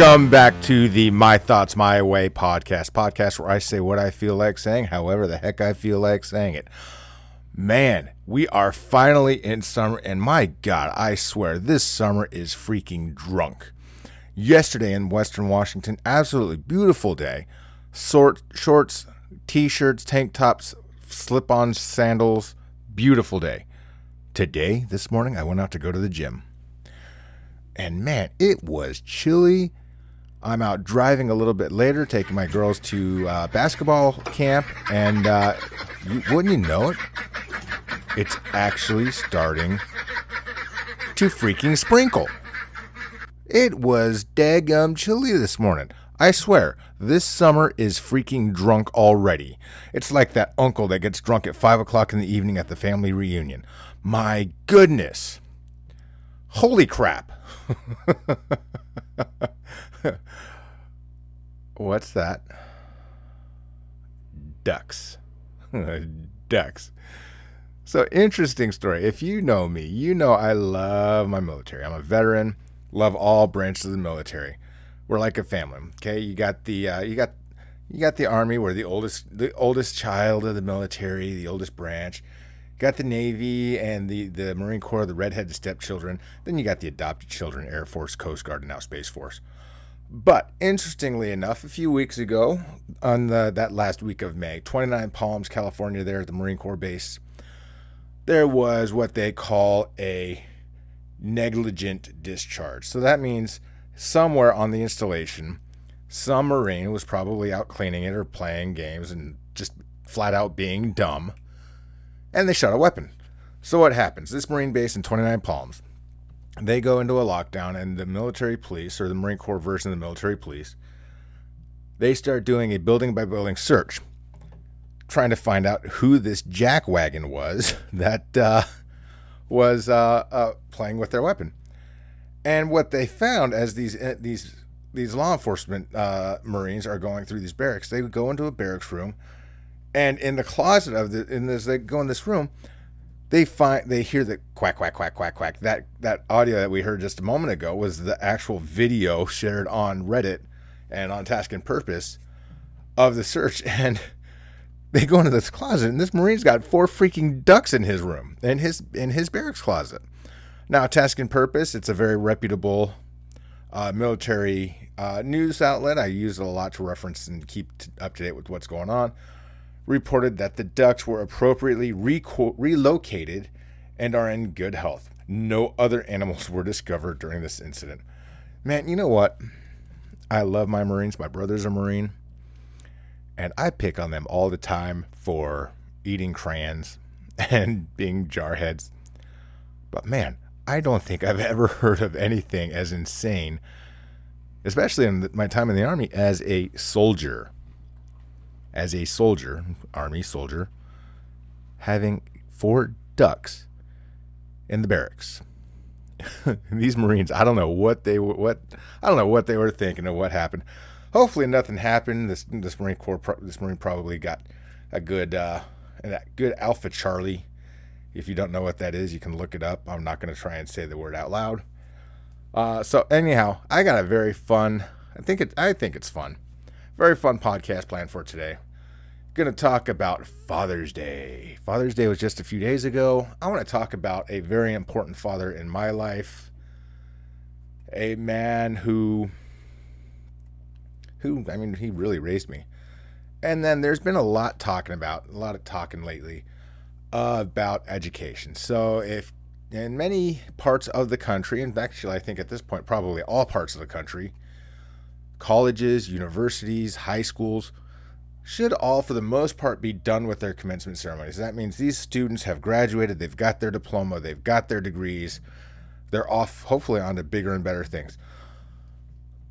Welcome back to the My Thoughts My Way podcast. Podcast where I say what I feel like saying, however the heck I feel like saying it. Man, we are finally in summer, and my God, I swear this summer is freaking drunk. Yesterday in Western Washington, absolutely beautiful day. Short, shorts, t shirts, tank tops, slip on sandals, beautiful day. Today, this morning, I went out to go to the gym and man, it was chilly. I'm out driving a little bit later, taking my girls to uh, basketball camp, and uh, you, wouldn't you know it? It's actually starting to freaking sprinkle. It was daggum chilly this morning. I swear, this summer is freaking drunk already. It's like that uncle that gets drunk at 5 o'clock in the evening at the family reunion. My goodness. Holy crap. What's that? Ducks. Ducks. So, interesting story. If you know me, you know I love my military. I'm a veteran, love all branches of the military. We're like a family. Okay, you got the uh, you got you got the army. We're the oldest the oldest child of the military, the oldest branch got the Navy and the, the Marine Corps, the redheaded stepchildren. Then you got the adopted children, Air Force, Coast Guard, and now Space Force. But interestingly enough, a few weeks ago, on the, that last week of May, 29 Palms, California, there at the Marine Corps base, there was what they call a negligent discharge. So that means somewhere on the installation, some Marine was probably out cleaning it or playing games and just flat out being dumb and they shot a weapon. So what happens? This Marine base in 29 Palms, they go into a lockdown, and the military police, or the Marine Corps version of the military police, they start doing a building by building search, trying to find out who this jackwagon was that uh, was uh, uh, playing with their weapon. And what they found as these uh, these these law enforcement uh, Marines are going through these barracks, they would go into a barracks room and in the closet of the, in this, they go in this room, they find they hear the quack quack quack quack quack. That that audio that we heard just a moment ago was the actual video shared on Reddit and on Task and Purpose of the search. And they go into this closet, and this Marine's got four freaking ducks in his room, in his in his barracks closet. Now, Task and Purpose, it's a very reputable uh, military uh, news outlet. I use it a lot to reference and keep t- up to date with what's going on reported that the ducks were appropriately reco- relocated and are in good health. No other animals were discovered during this incident. Man, you know what? I love my Marines. My brother's a Marine. And I pick on them all the time for eating crayons and being jarheads. But man, I don't think I've ever heard of anything as insane, especially in my time in the Army, as a soldier as a soldier, army soldier, having four ducks in the barracks. These Marines, I don't know what they what I don't know what they were thinking or what happened. Hopefully, nothing happened. This this Marine Corps this Marine probably got a good uh, a good Alpha Charlie. If you don't know what that is, you can look it up. I'm not going to try and say the word out loud. Uh, so anyhow, I got a very fun. I think it. I think it's fun very fun podcast planned for today. Going to talk about Father's Day. Father's Day was just a few days ago. I want to talk about a very important father in my life. A man who who I mean he really raised me. And then there's been a lot talking about, a lot of talking lately uh, about education. So if in many parts of the country, and actually I think at this point probably all parts of the country, colleges, universities, high schools should all, for the most part, be done with their commencement ceremonies. That means these students have graduated, they've got their diploma, they've got their degrees, they're off, hopefully, on to bigger and better things.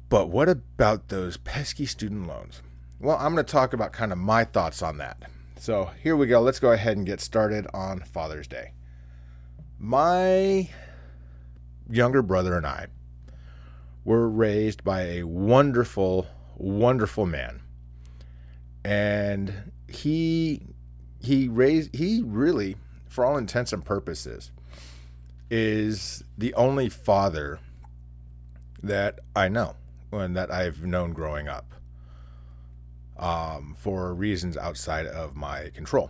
But what about those pesky student loans? Well, I'm going to talk about kind of my thoughts on that. So here we go. Let's go ahead and get started on Father's Day. My younger brother and I were raised by a wonderful, wonderful man. And he he raised he really, for all intents and purposes, is the only father that I know. and that I've known growing up um, for reasons outside of my control.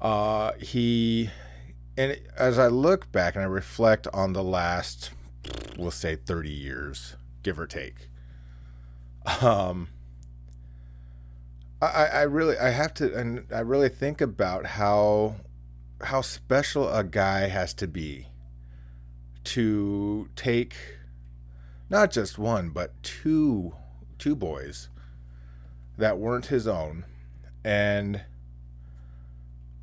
Uh, he, and as I look back and I reflect on the last, we'll say 30 years, give or take, um, I, I really, I have to, and I really think about how, how special a guy has to be to take not just one, but two, two boys that weren't his own and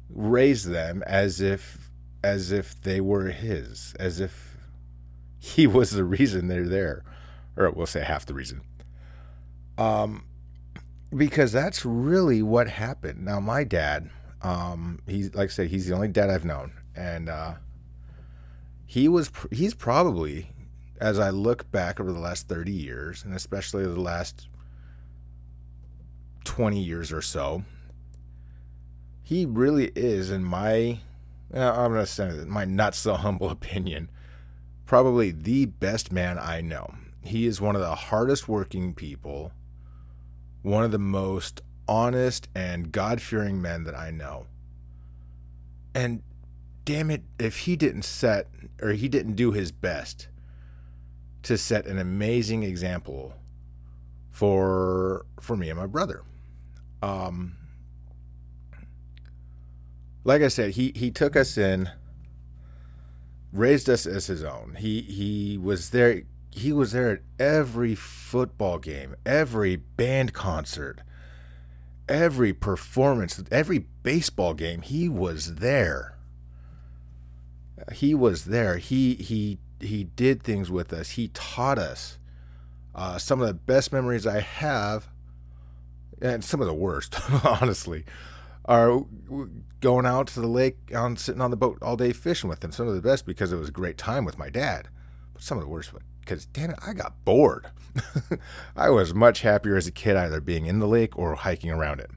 raise them as if as if they were his as if he was the reason they're there or we'll say half the reason. Um because that's really what happened. Now my dad um he's like i said, he's the only dad i've known. And uh he was he's probably as i look back over the last 30 years and especially the last 20 years or so, he really is, in my, I'm to say my not so humble opinion, probably the best man I know. He is one of the hardest working people, one of the most honest and God fearing men that I know. And damn it, if he didn't set or he didn't do his best to set an amazing example for for me and my brother. Um, like I said, he he took us in, raised us as his own. He he was there. He was there at every football game, every band concert, every performance, every baseball game. He was there. He was there. He he he did things with us. He taught us. Uh, some of the best memories I have and some of the worst, honestly, are going out to the lake, on sitting on the boat all day fishing with them. Some of the best because it was a great time with my dad, but some of the worst because damn it, I got bored. I was much happier as a kid either being in the lake or hiking around it.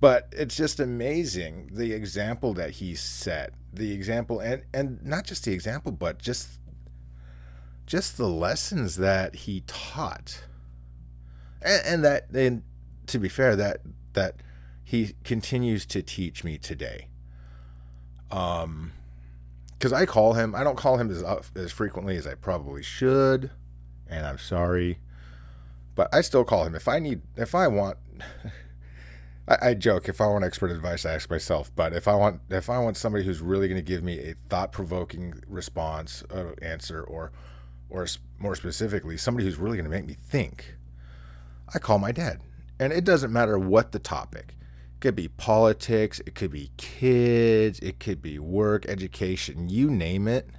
But it's just amazing the example that he set, the example, and and not just the example, but just just the lessons that he taught and, and that and to be fair that that he continues to teach me today um because i call him i don't call him as as frequently as i probably should and i'm sorry but i still call him if i need if i want I, I joke if i want expert advice i ask myself but if i want if i want somebody who's really going to give me a thought-provoking response uh, answer or or more specifically somebody who's really going to make me think I call my dad. And it doesn't matter what the topic. Could be politics, it could be kids, it could be work, education, you name it.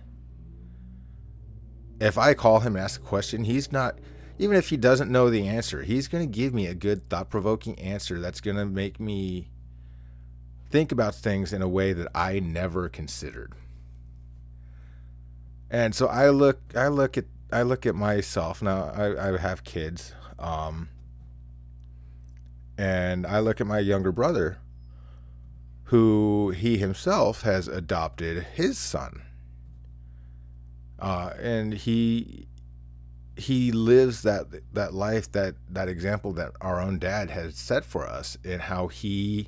If I call him and ask a question, he's not, even if he doesn't know the answer, he's going to give me a good, thought provoking answer that's going to make me think about things in a way that I never considered. And so I look, I look at, I look at myself now. I, I have kids. Um, and I look at my younger brother, who he himself has adopted his son. Uh, and he he lives that that life that that example that our own dad has set for us in how he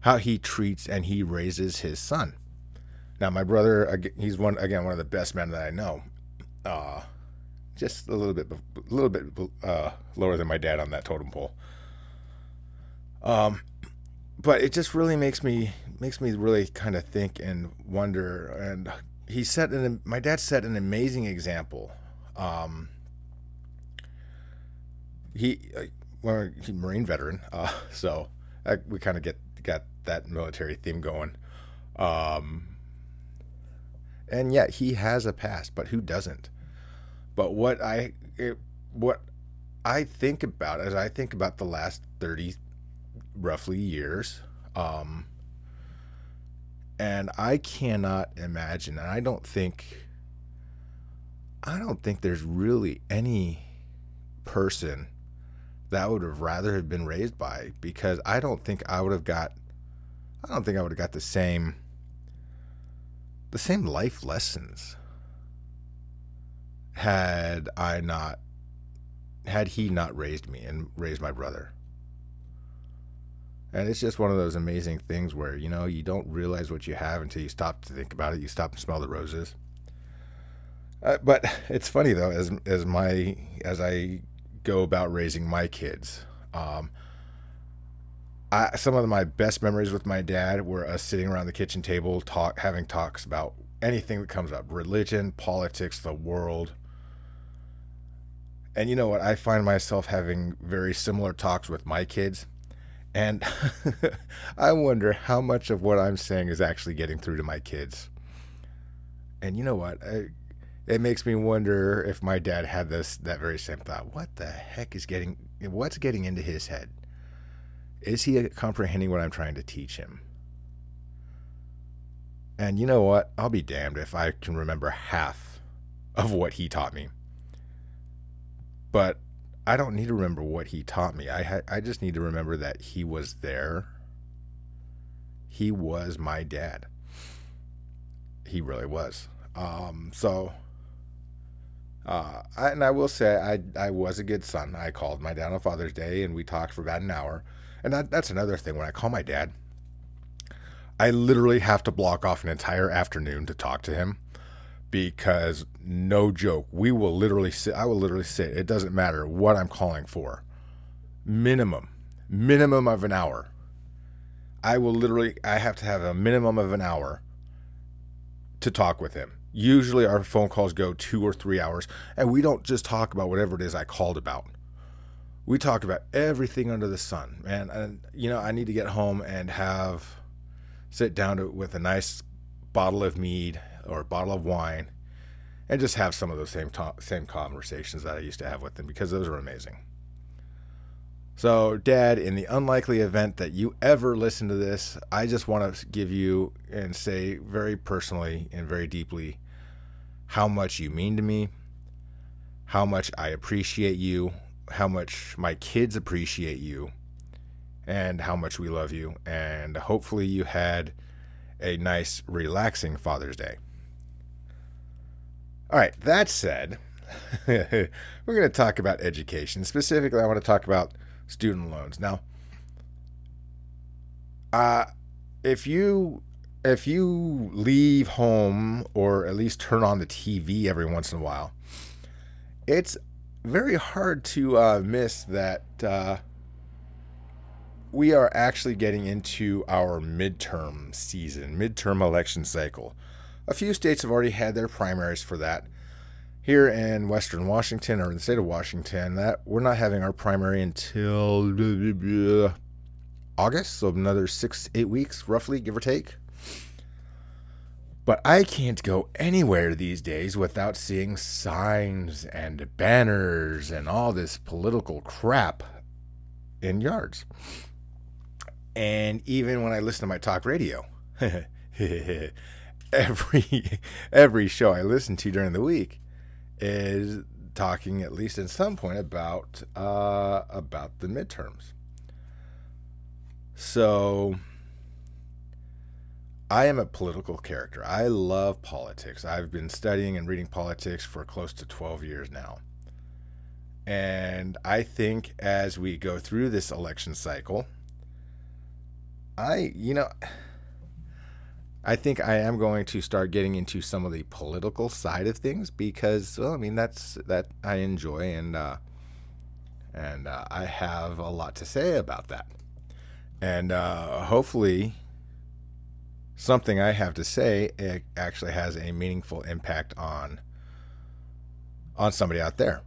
how he treats and he raises his son. Now my brother he's one again one of the best men that I know. Uh, just a little bit a little bit uh, lower than my dad on that totem pole. Um, but it just really makes me makes me really kind of think and wonder. And he set an my dad set an amazing example. Um, he uh, well, he's Marine veteran, uh, so I, we kind of get got that military theme going. Um, and yet he has a past, but who doesn't? But what I it, what I think about as I think about the last thirty roughly years. Um, and I cannot imagine, and I don't think, I don't think there's really any person that would have rather have been raised by because I don't think I would have got, I don't think I would have got the same, the same life lessons had I not had he not raised me and raised my brother. And it's just one of those amazing things where, you know, you don't realize what you have until you stop to think about it. You stop and smell the roses. Uh, but it's funny though, as as my as I go about raising my kids, um, I, some of my best memories with my dad were us sitting around the kitchen table, talk, having talks about anything that comes up, religion, politics, the world. And you know what? I find myself having very similar talks with my kids. And I wonder how much of what I'm saying is actually getting through to my kids. And you know what? I, it makes me wonder if my dad had this that very same thought. What the heck is getting what's getting into his head? Is he comprehending what I'm trying to teach him? And you know what? I'll be damned if I can remember half of what he taught me. But I don't need to remember what he taught me. I I just need to remember that he was there. He was my dad. He really was. Um, so, uh, I, and I will say I I was a good son. I called my dad on Father's Day, and we talked for about an hour. And that, that's another thing. When I call my dad, I literally have to block off an entire afternoon to talk to him because no joke, we will literally sit. I will literally sit. It doesn't matter what I'm calling for. Minimum, minimum of an hour. I will literally, I have to have a minimum of an hour to talk with him. Usually our phone calls go two or three hours, and we don't just talk about whatever it is I called about. We talk about everything under the sun, man. And, you know, I need to get home and have, sit down to, with a nice bottle of mead or a bottle of wine and just have some of those same same conversations that I used to have with them because those are amazing. So, Dad, in the unlikely event that you ever listen to this, I just want to give you and say very personally and very deeply how much you mean to me, how much I appreciate you, how much my kids appreciate you, and how much we love you. And hopefully, you had a nice, relaxing Father's Day. All right, that said, we're going to talk about education. Specifically, I want to talk about student loans. Now, uh, if you if you leave home or at least turn on the TV every once in a while, it's very hard to uh, miss that uh, we are actually getting into our midterm season, midterm election cycle. A few states have already had their primaries for that. Here in Western Washington or in the state of Washington, that we're not having our primary until August, so another six, eight weeks, roughly, give or take. But I can't go anywhere these days without seeing signs and banners and all this political crap in yards. And even when I listen to my talk radio, every every show I listen to during the week is talking at least at some point about uh, about the midterms. So I am a political character. I love politics. I've been studying and reading politics for close to 12 years now. And I think as we go through this election cycle, I, you know, I think I am going to start getting into some of the political side of things because, well, I mean, that's that I enjoy and uh, and uh, I have a lot to say about that. And uh, hopefully, something I have to say actually has a meaningful impact on on somebody out there.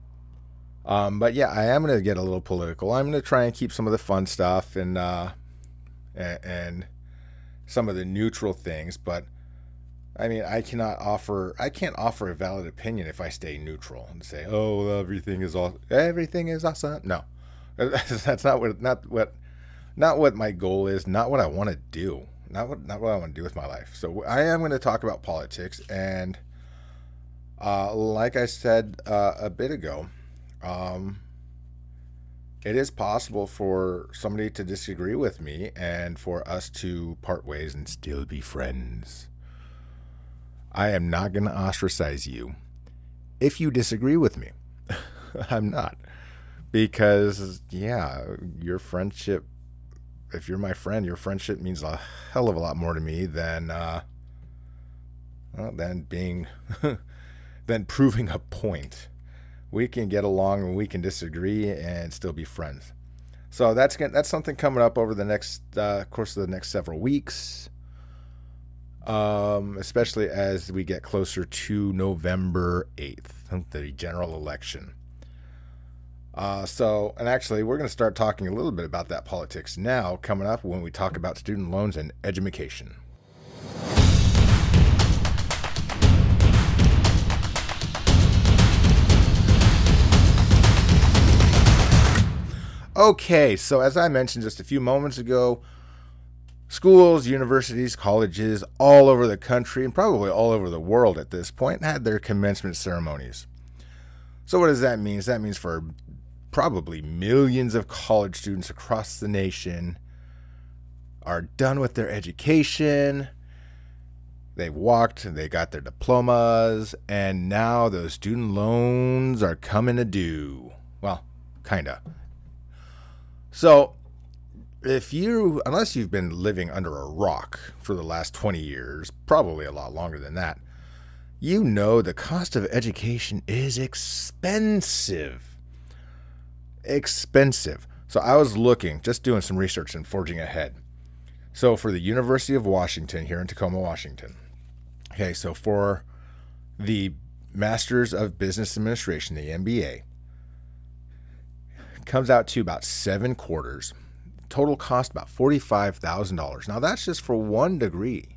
Um, but yeah, I am going to get a little political. I'm going to try and keep some of the fun stuff and, uh, and and some of the neutral things. But I mean, I cannot offer I can't offer a valid opinion if I stay neutral and say, "Oh, everything is all everything is awesome." No, that's not what not what not what my goal is. Not what I want to do not what not what I want to do with my life. So I am going to talk about politics, and uh, like I said uh, a bit ago, um, it is possible for somebody to disagree with me and for us to part ways and still be friends. I am not going to ostracize you if you disagree with me. I'm not. Because, yeah, your friendship, if you're my friend, your friendship means a hell of a lot more to me than, uh, well, than being, than proving a point. We can get along and we can disagree and still be friends. So that's that's something coming up over the next uh, course of the next several weeks, um, especially as we get closer to November eighth, the general election. Uh, so, and actually, we're going to start talking a little bit about that politics now, coming up when we talk about student loans and education. Okay, so as I mentioned just a few moments ago, schools, universities, colleges all over the country and probably all over the world at this point had their commencement ceremonies. So, what does that mean? That means for probably millions of college students across the nation are done with their education. They've walked, they got their diplomas, and now those student loans are coming to due. Well, kind of. So, if you, unless you've been living under a rock for the last 20 years, probably a lot longer than that, you know the cost of education is expensive. Expensive. So, I was looking, just doing some research and forging ahead. So, for the University of Washington here in Tacoma, Washington, okay, so for the Masters of Business Administration, the MBA, comes out to about seven quarters. Total cost about $45,000. Now, that's just for one degree.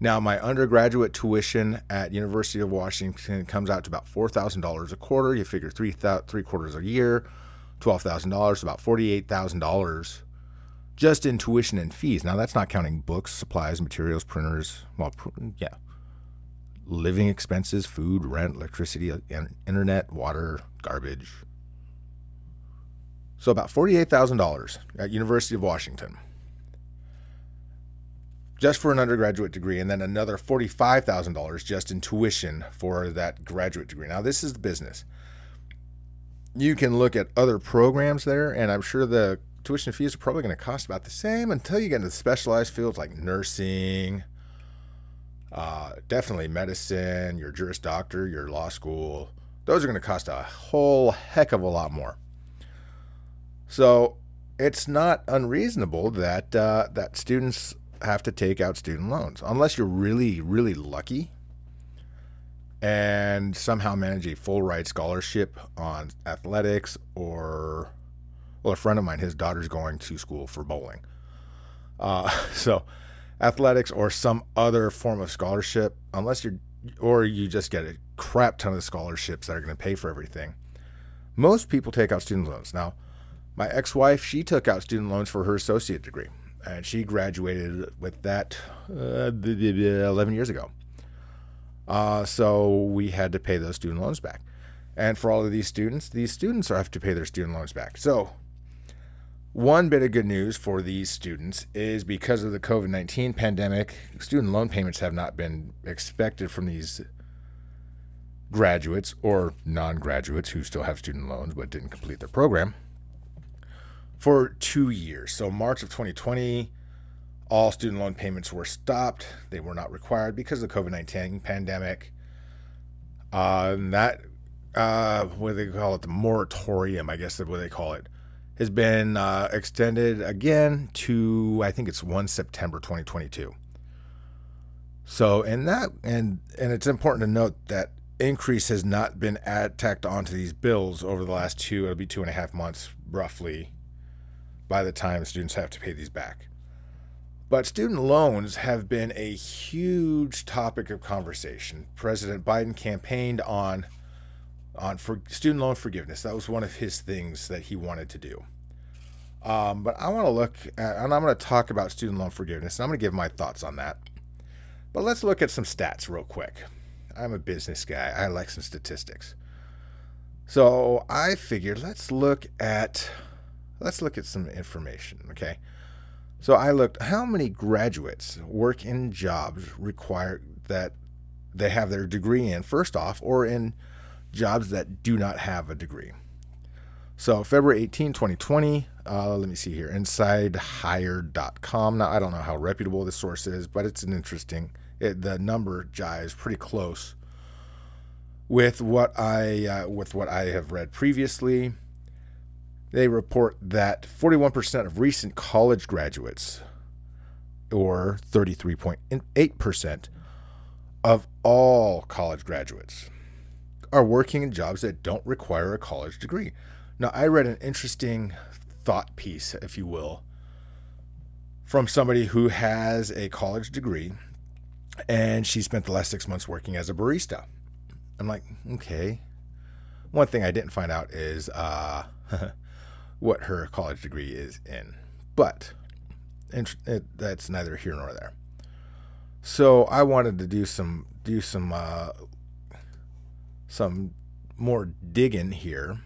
Now, my undergraduate tuition at University of Washington comes out to about $4,000 a quarter. You figure three, th- three quarters a year, $12,000, about $48,000 just in tuition and fees. Now, that's not counting books, supplies, materials, printers, well, pr- yeah, living expenses, food, rent, electricity, uh, internet, water, garbage, so about $48,000 at University of Washington. Just for an undergraduate degree, and then another $45,000 just in tuition for that graduate degree. Now, this is the business. You can look at other programs there, and I'm sure the tuition fees are probably going to cost about the same until you get into specialized fields like nursing, uh, definitely medicine, your Juris Doctor, your law school. Those are going to cost a whole heck of a lot more. So it's not unreasonable that uh, that students have to take out student loans unless you're really really lucky and somehow manage a full ride scholarship on athletics or well a friend of mine his daughter's going to school for bowling. Uh, so athletics or some other form of scholarship unless you're or you just get a crap ton of scholarships that are going to pay for everything most people take out student loans. Now my ex wife, she took out student loans for her associate degree, and she graduated with that uh, 11 years ago. Uh, so we had to pay those student loans back. And for all of these students, these students have to pay their student loans back. So, one bit of good news for these students is because of the COVID 19 pandemic, student loan payments have not been expected from these graduates or non graduates who still have student loans but didn't complete their program for two years. So, March of 2020, all student loan payments were stopped. They were not required because of the COVID 19 pandemic. Uh, that, uh, what do they call it? The moratorium, I guess is what they call it, has been uh, extended again to, I think it's 1 September 2022. So, and that, and, and it's important to note that increase has not been tacked onto these bills over the last two, it'll be two and a half months roughly by the time students have to pay these back. But student loans have been a huge topic of conversation. President Biden campaigned on on for student loan forgiveness. That was one of his things that he wanted to do. Um, but I want to look at, and I'm going to talk about student loan forgiveness, and I'm going to give my thoughts on that. But let's look at some stats real quick. I'm a business guy. I like some statistics. So I figured let's look at let's look at some information, okay? So I looked how many graduates work in jobs require that they have their degree in, first off, or in jobs that do not have a degree. So, February 18, 2020, uh, let me see here, insidehire.com. Now, I don't know how reputable this source is, but it's an interesting, it, the number jives pretty close with what I uh, with what I have read previously. They report that 41% of recent college graduates, or 33.8% of all college graduates, are working in jobs that don't require a college degree. Now, I read an interesting thought piece, if you will, from somebody who has a college degree and she spent the last six months working as a barista. I'm like, okay. One thing I didn't find out is uh, what her college degree is in, but it, that's neither here nor there. So I wanted to do some do some uh, some more digging here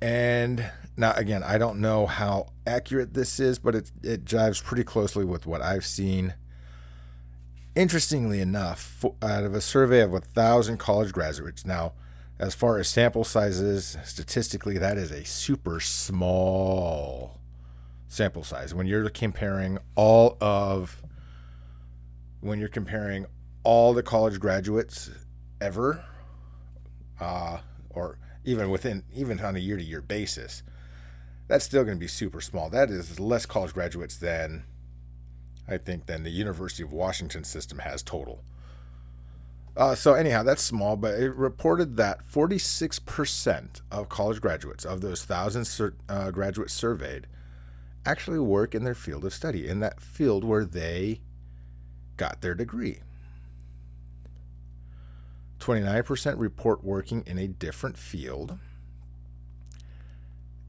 and now, again, I don't know how accurate this is, but it, it jives pretty closely with what I've seen. Interestingly enough, out of a survey of a 1,000 college graduates, now, as far as sample sizes, statistically, that is a super small sample size. When you're comparing all of, when you're comparing all the college graduates ever, uh, or even within even on a year to year basis, that's still going to be super small. That is less college graduates than I think than the University of Washington system has total. Uh, so anyhow, that's small, but it reported that 46% of college graduates of those thousand sur- uh, graduates surveyed actually work in their field of study, in that field where they got their degree. 29% report working in a different field.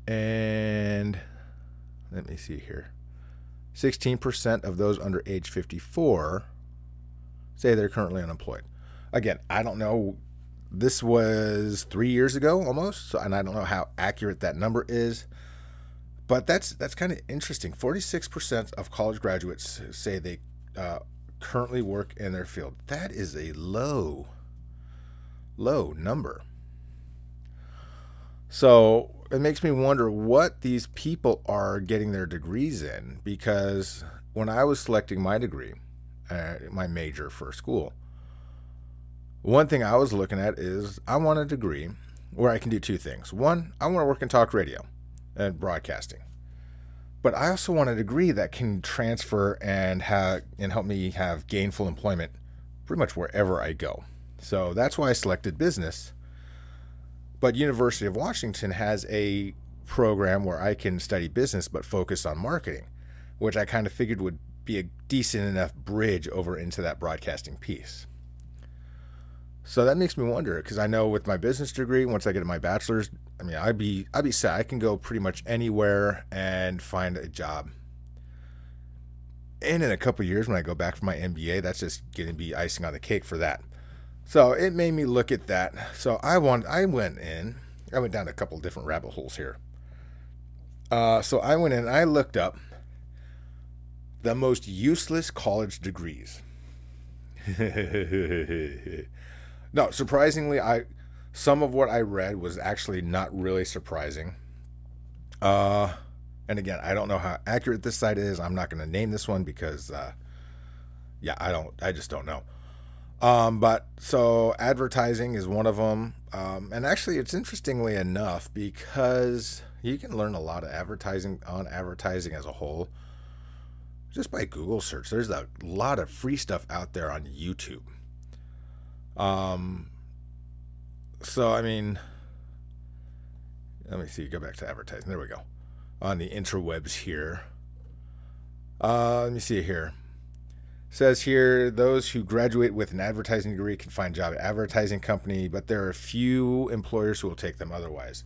And let me see here 16% of those under age 54 say they're currently unemployed. Again, I don't know. This was three years ago almost, and I don't know how accurate that number is. But that's that's kind of interesting. 46% of college graduates say they uh, currently work in their field. That is a low low number. So it makes me wonder what these people are getting their degrees in because when I was selecting my degree, uh, my major for school, one thing I was looking at is I want a degree where I can do two things. One, I want to work in talk radio and broadcasting. But I also want a degree that can transfer and have and help me have gainful employment pretty much wherever I go. So that's why I selected business. But University of Washington has a program where I can study business but focus on marketing, which I kind of figured would be a decent enough bridge over into that broadcasting piece. So that makes me wonder because I know with my business degree, once I get my bachelor's, I mean, I'd be I'd be set. I can go pretty much anywhere and find a job. And in a couple years, when I go back for my MBA, that's just going to be icing on the cake for that. So it made me look at that. So I want I went in. I went down a couple different rabbit holes here. Uh, so I went in. I looked up the most useless college degrees. no, surprisingly, I some of what I read was actually not really surprising. Uh, and again, I don't know how accurate this site is. I'm not going to name this one because, uh, yeah, I don't. I just don't know. Um, but so advertising is one of them. Um, and actually, it's interestingly enough because you can learn a lot of advertising on advertising as a whole just by Google search. There's a lot of free stuff out there on YouTube. Um, so I mean, let me see. Go back to advertising. There we go. On the interwebs here. Uh, let me see here says here those who graduate with an advertising degree can find job at advertising company but there are few employers who will take them otherwise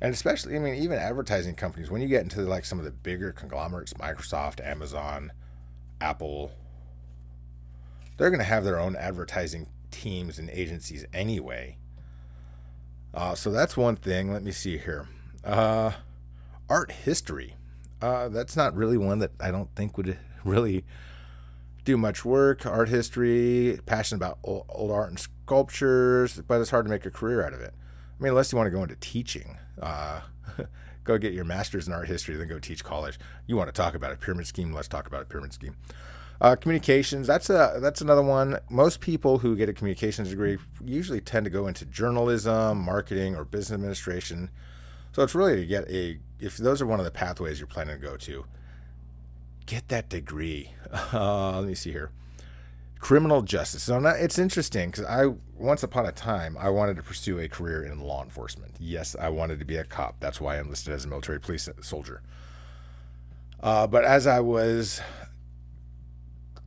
and especially i mean even advertising companies when you get into like some of the bigger conglomerates microsoft amazon apple they're going to have their own advertising teams and agencies anyway uh, so that's one thing let me see here uh, art history uh, that's not really one that i don't think would really do much work, art history, passionate about old, old, art and sculptures, but it's hard to make a career out of it. I mean, unless you want to go into teaching, uh, go get your master's in art history, then go teach college. You want to talk about a pyramid scheme? Let's talk about a pyramid scheme. Uh, communications, that's a that's another one. Most people who get a communications degree usually tend to go into journalism, marketing, or business administration. So it's really to get a if those are one of the pathways you're planning to go to, get that degree. Uh, let me see here. Criminal justice. So it's interesting because I once upon a time I wanted to pursue a career in law enforcement. Yes, I wanted to be a cop. That's why I enlisted as a military police soldier. Uh, but as I was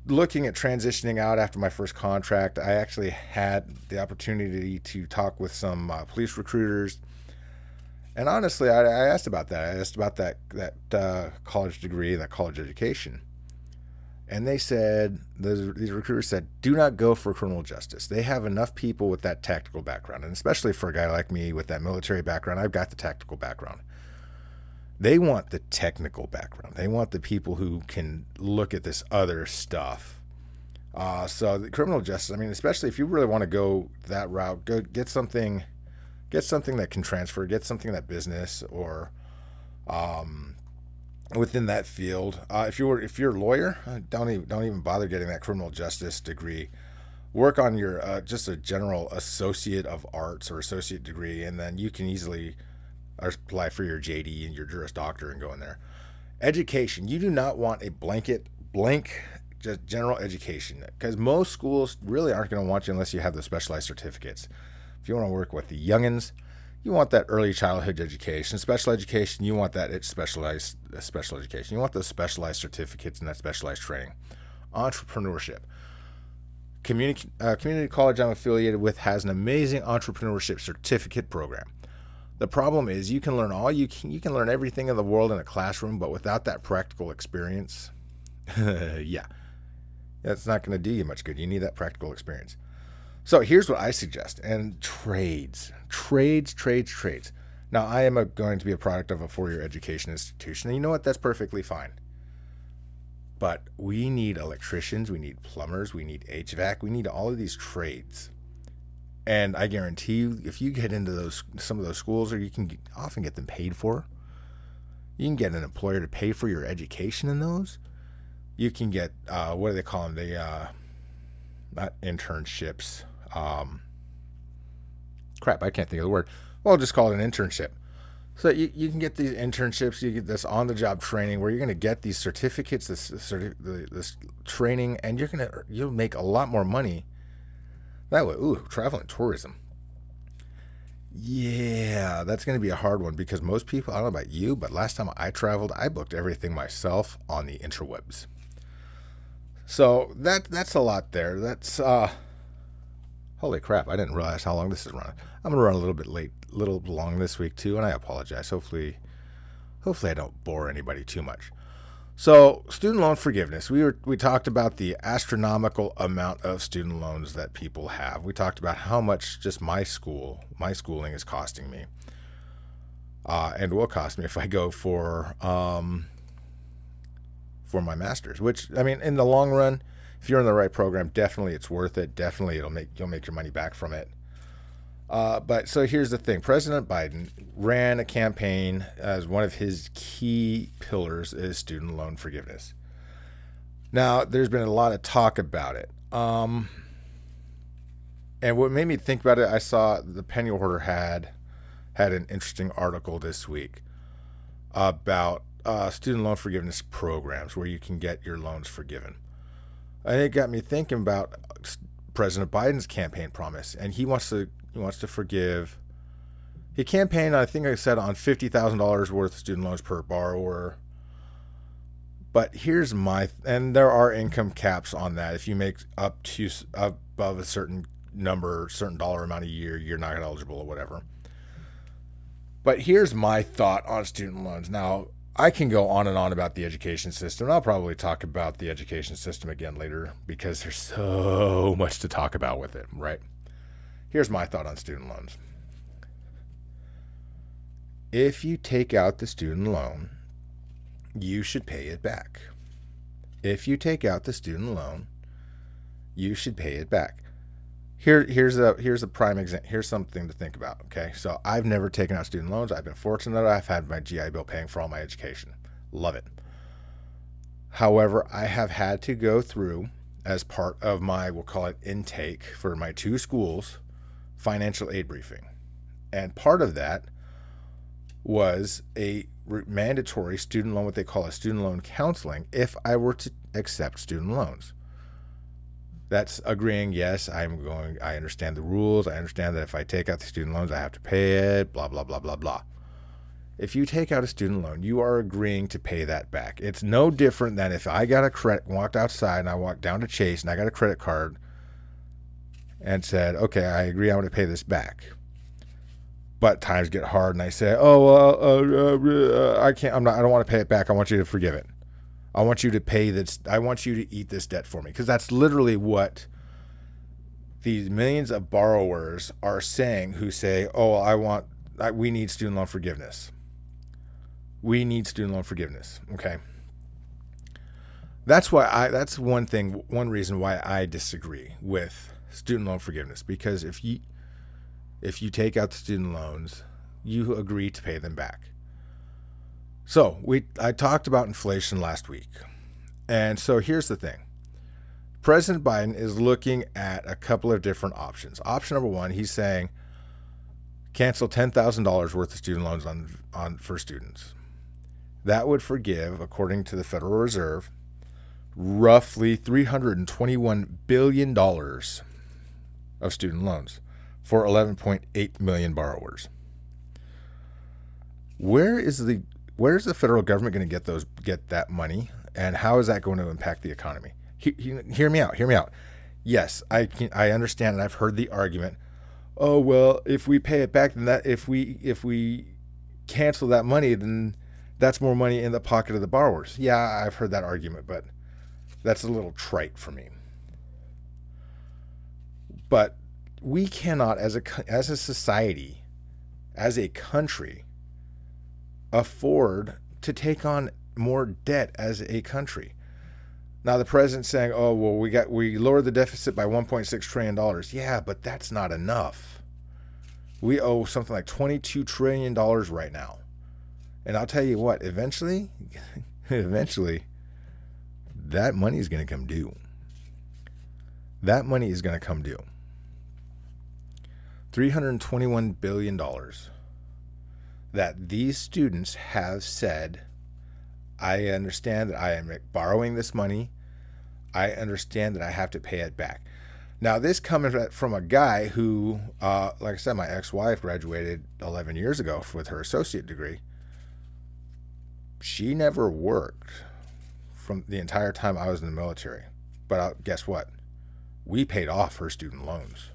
looking at transitioning out after my first contract, I actually had the opportunity to talk with some uh, police recruiters and honestly, I, I, asked about that. I asked about that that uh, college degree, that college education, and they said those, these recruiters said, "Do not go for criminal justice. They have enough people with that tactical background, and especially for a guy like me with that military background, I've got the tactical background. They want the technical background. They want the people who can look at this other stuff." Uh, so the criminal justice, I mean, especially if you really want to go that route, go get something get something that can transfer, get something that business or um, within that field. Uh, if you're if you're a lawyer, uh, don't even don't even bother getting that criminal justice degree. Work on your uh, just a general associate of arts or associate degree, and then you can easily apply for your JD and your Juris Doctor and go in there. Education. You do not want a blanket blank just general education because most schools really aren't going to want you unless you have the specialized certificates. If you want to work with the youngins, you want that early childhood education, special education. You want that specialized uh, special education. You want those specialized certificates and that specialized training. Entrepreneurship. Community, uh, community college I'm affiliated with has an amazing entrepreneurship certificate program. The problem is you can learn all you can you can learn everything in the world in a classroom, but without that practical experience, yeah, that's not going to do you much good. You need that practical experience. So here's what I suggest and trades, trades, trades, trades. Now, I am a, going to be a product of a four year education institution, and you know what? That's perfectly fine. But we need electricians, we need plumbers, we need HVAC, we need all of these trades. And I guarantee you, if you get into those some of those schools, or you can often get them paid for, you can get an employer to pay for your education in those. You can get uh, what do they call them? The uh, not internships um, crap, I can't think of the word. Well, I'll just call it an internship. So you, you can get these internships, you get this on the job training where you're going to get these certificates, this certi- this training, and you're going to you'll make a lot more money that way. Ooh, travel and tourism. Yeah, that's going to be a hard one because most people, I don't know about you, but last time I traveled, I booked everything myself on the interwebs. So that that's a lot there. That's uh Holy crap, I didn't realize how long this is running. I'm gonna run a little bit late, little long this week too, and I apologize. Hopefully hopefully I don't bore anybody too much. So, student loan forgiveness. We were we talked about the astronomical amount of student loans that people have. We talked about how much just my school, my schooling is costing me. Uh, and will cost me if I go for um, for my masters, which I mean in the long run, if you're in the right program, definitely it's worth it. Definitely it'll make you'll make your money back from it. Uh, but so here's the thing: President Biden ran a campaign as one of his key pillars is student loan forgiveness. Now, there's been a lot of talk about it. Um, and what made me think about it, I saw the Penny Hoarder had had an interesting article this week about uh, student loan forgiveness programs where you can get your loans forgiven. And it got me thinking about President Biden's campaign promise, and he wants to he wants to forgive. He campaigned, I think I said, on fifty thousand dollars worth of student loans per borrower. But here's my and there are income caps on that. If you make up to above a certain number, certain dollar amount a year, you're not eligible or whatever. But here's my thought on student loans. Now, I can go on and on about the education system. I'll probably talk about the education system again later because there's so much to talk about with it, right? Here's my thought on student loans. If you take out the student loan, you should pay it back. if you take out the student loan, you should pay it back. Here, here's a here's a prime example. Here's something to think about. Okay, so I've never taken out student loans. I've been fortunate. I've had my GI Bill paying for all my education. Love it. However, I have had to go through as part of my we'll call it intake for my two schools financial aid briefing, and part of that was a mandatory student loan, what they call a student loan counseling, if I were to accept student loans. That's agreeing, yes, I'm going, I understand the rules. I understand that if I take out the student loans, I have to pay it, blah, blah, blah, blah, blah. If you take out a student loan, you are agreeing to pay that back. It's no different than if I got a credit, walked outside and I walked down to Chase and I got a credit card and said, okay, I agree, I'm going to pay this back but times get hard and I say, "Oh, uh, uh, I can't. I'm not. I don't want to pay it back. I want you to forgive it. I want you to pay this. I want you to eat this debt for me because that's literally what these millions of borrowers are saying. Who say, "Oh, I want. I, we need student loan forgiveness. We need student loan forgiveness." Okay. That's why I. That's one thing. One reason why I disagree with student loan forgiveness because if you if you take out the student loans, you agree to pay them back. So we I talked about inflation last week. And so here's the thing. President Biden is looking at a couple of different options. Option number one, he's saying cancel $10,000 worth of student loans on, on for students. That would forgive, according to the Federal Reserve, roughly $321 billion of student loans for 11.8 million borrowers. Where is the where is the federal government going to get those get that money, and how is that going to impact the economy? He, he, hear me out. Hear me out. Yes, I can, I understand, and I've heard the argument. Oh well, if we pay it back, then that if we if we cancel that money, then that's more money in the pocket of the borrowers. Yeah, I've heard that argument, but that's a little trite for me. But we cannot, as a as a society, as a country, afford to take on more debt as a country. Now the president's saying, "Oh well, we got we lowered the deficit by 1.6 trillion dollars." Yeah, but that's not enough. We owe something like 22 trillion dollars right now, and I'll tell you what. Eventually, eventually, that money is going to come due. That money is going to come due. $321 billion that these students have said, I understand that I am borrowing this money. I understand that I have to pay it back. Now, this coming from a guy who, uh, like I said, my ex wife graduated 11 years ago with her associate degree. She never worked from the entire time I was in the military. But uh, guess what? We paid off her student loans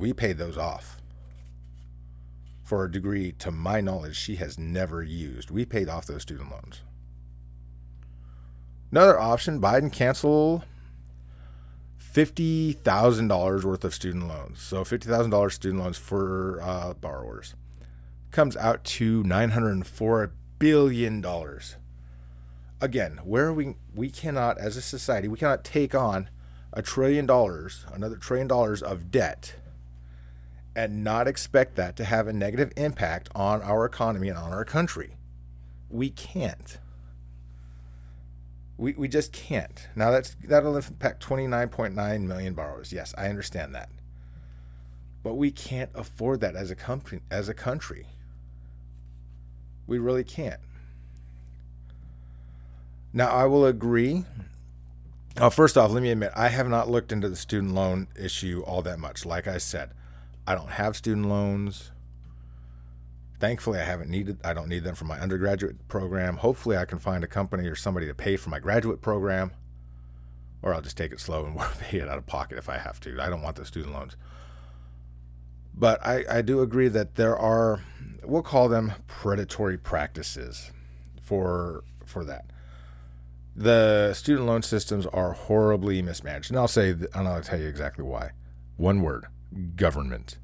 we paid those off for a degree, to my knowledge, she has never used. We paid off those student loans. Another option Biden cancel $50,000 worth of student loans. So $50,000 student loans for uh, borrowers comes out to $904 billion. Again, where we we cannot as a society, we cannot take on a trillion dollars, another trillion dollars of debt and not expect that to have a negative impact on our economy and on our country. We can't. We, we just can't. Now that's that'll impact 29.9 million borrowers. Yes, I understand that. But we can't afford that as a company as a country. We really can't. Now I will agree. Uh, first off, let me admit I have not looked into the student loan issue all that much. Like I said, I don't have student loans. Thankfully, I haven't needed. I don't need them for my undergraduate program. Hopefully, I can find a company or somebody to pay for my graduate program, or I'll just take it slow and pay it out of pocket if I have to. I don't want the student loans. But I, I do agree that there are, we'll call them predatory practices for for that. The student loan systems are horribly mismanaged, and I'll say, and I'll tell you exactly why. One word: government.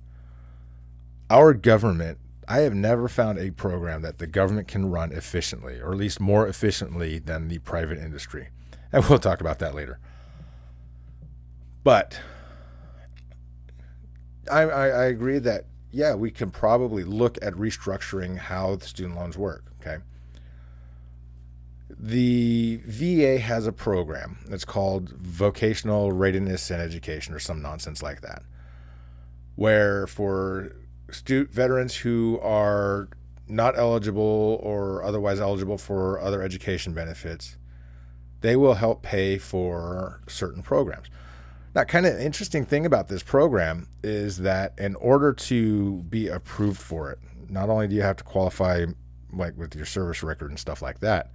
Our government, I have never found a program that the government can run efficiently, or at least more efficiently than the private industry. And we'll talk about that later. But I, I, I agree that, yeah, we can probably look at restructuring how the student loans work. Okay. The VA has a program that's called Vocational Readiness and Education, or some nonsense like that, where for stu- veterans who are not eligible or otherwise eligible for other education benefits, they will help pay for certain programs. Now, kind of interesting thing about this program is that in order to be approved for it, not only do you have to qualify like with your service record and stuff like that,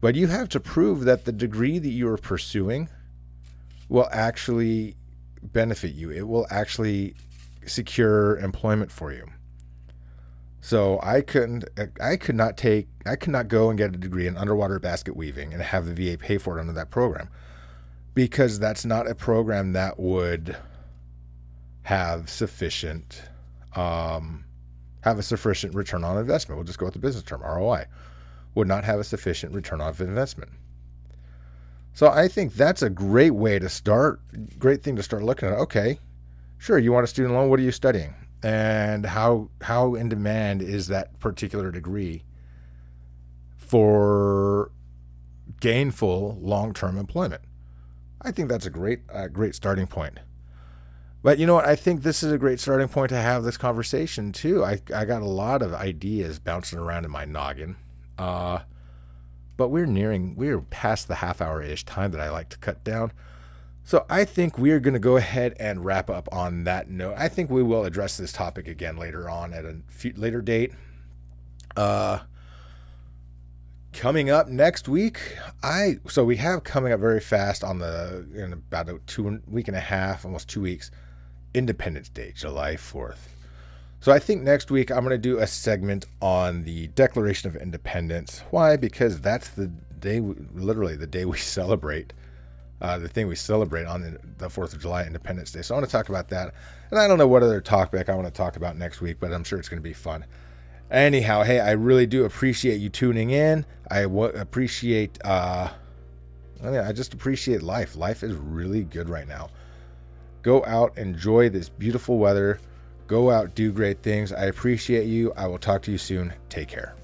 but you have to prove that the degree that you are pursuing will actually benefit you. It will actually secure employment for you. So I couldn't, I could not take, I could not go and get a degree in underwater basket weaving and have the VA pay for it under that program because that's not a program that would have sufficient, um, have a sufficient return on investment. We'll just go with the business term, ROI, would not have a sufficient return on investment. So I think that's a great way to start, great thing to start looking at. Okay, Sure, you want a student loan. What are you studying? And how how in demand is that particular degree for gainful long-term employment? I think that's a great great starting point. But you know what? I think this is a great starting point to have this conversation too. I I got a lot of ideas bouncing around in my noggin. Uh, but we're nearing we're past the half hour ish time that I like to cut down. So I think we are going to go ahead and wrap up on that note. I think we will address this topic again later on at a later date. Uh, coming up next week, I so we have coming up very fast on the in about a two week and a half, almost two weeks, Independence Day, July fourth. So I think next week I'm going to do a segment on the Declaration of Independence. Why? Because that's the day, literally the day we celebrate uh, the thing we celebrate on the, the 4th of July, Independence Day. So I want to talk about that. And I don't know what other topic I want to talk about next week, but I'm sure it's going to be fun. Anyhow, hey, I really do appreciate you tuning in. I w- appreciate, uh, I, mean, I just appreciate life. Life is really good right now. Go out, enjoy this beautiful weather. Go out, do great things. I appreciate you. I will talk to you soon. Take care.